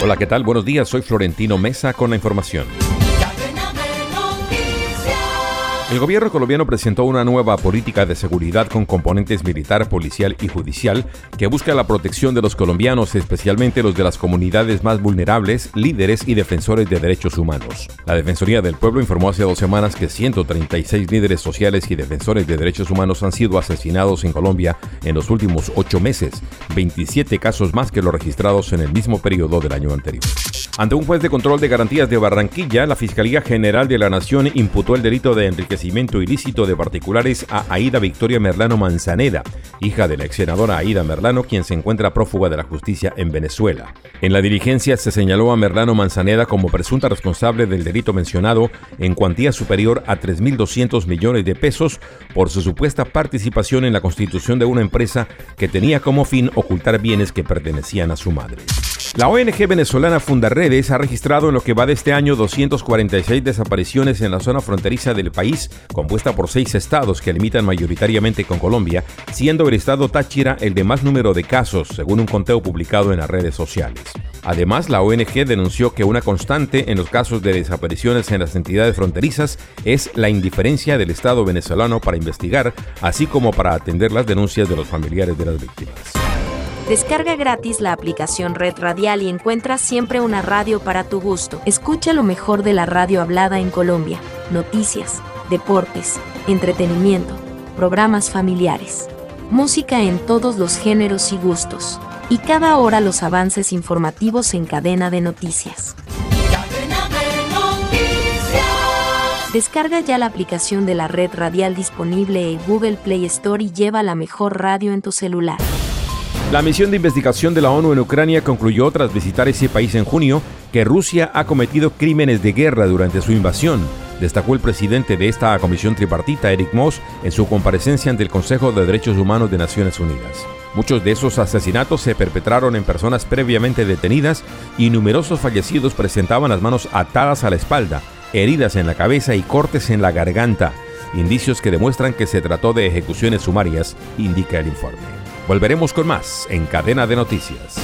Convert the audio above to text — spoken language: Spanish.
Hola, ¿qué tal? Buenos días, soy Florentino Mesa con la información. El gobierno colombiano presentó una nueva política de seguridad con componentes militar, policial y judicial que busca la protección de los colombianos, especialmente los de las comunidades más vulnerables, líderes y defensores de derechos humanos. La Defensoría del Pueblo informó hace dos semanas que 136 líderes sociales y defensores de derechos humanos han sido asesinados en Colombia en los últimos ocho meses, 27 casos más que los registrados en el mismo periodo del año anterior. Ante un juez de control de garantías de Barranquilla, la Fiscalía General de la Nación imputó el delito de enriquecimiento ilícito de particulares a Aida Victoria Merlano Manzaneda, hija de la ex senadora Aida Merlano, quien se encuentra prófuga de la justicia en Venezuela. En la diligencia se señaló a Merlano Manzaneda como presunta responsable del delito mencionado en cuantía superior a 3.200 millones de pesos por su supuesta participación en la constitución de una empresa que tenía como fin ocultar bienes que pertenecían a su madre. La ONG venezolana Fundarredes ha registrado en lo que va de este año 246 desapariciones en la zona fronteriza del país, compuesta por seis estados que limitan mayoritariamente con Colombia, siendo el estado Táchira el de más número de casos, según un conteo publicado en las redes sociales. Además, la ONG denunció que una constante en los casos de desapariciones en las entidades fronterizas es la indiferencia del Estado venezolano para investigar, así como para atender las denuncias de los familiares de las víctimas. Descarga gratis la aplicación Red Radial y encuentra siempre una radio para tu gusto. Escucha lo mejor de la radio hablada en Colombia, noticias, deportes, entretenimiento, programas familiares, música en todos los géneros y gustos, y cada hora los avances informativos en cadena de noticias. Descarga ya la aplicación de la red radial disponible en Google Play Store y lleva la mejor radio en tu celular. La misión de investigación de la ONU en Ucrania concluyó tras visitar ese país en junio que Rusia ha cometido crímenes de guerra durante su invasión, destacó el presidente de esta comisión tripartita, Eric Moss, en su comparecencia ante el Consejo de Derechos Humanos de Naciones Unidas. Muchos de esos asesinatos se perpetraron en personas previamente detenidas y numerosos fallecidos presentaban las manos atadas a la espalda, heridas en la cabeza y cortes en la garganta, indicios que demuestran que se trató de ejecuciones sumarias, indica el informe. Volveremos con más en Cadena de Noticias.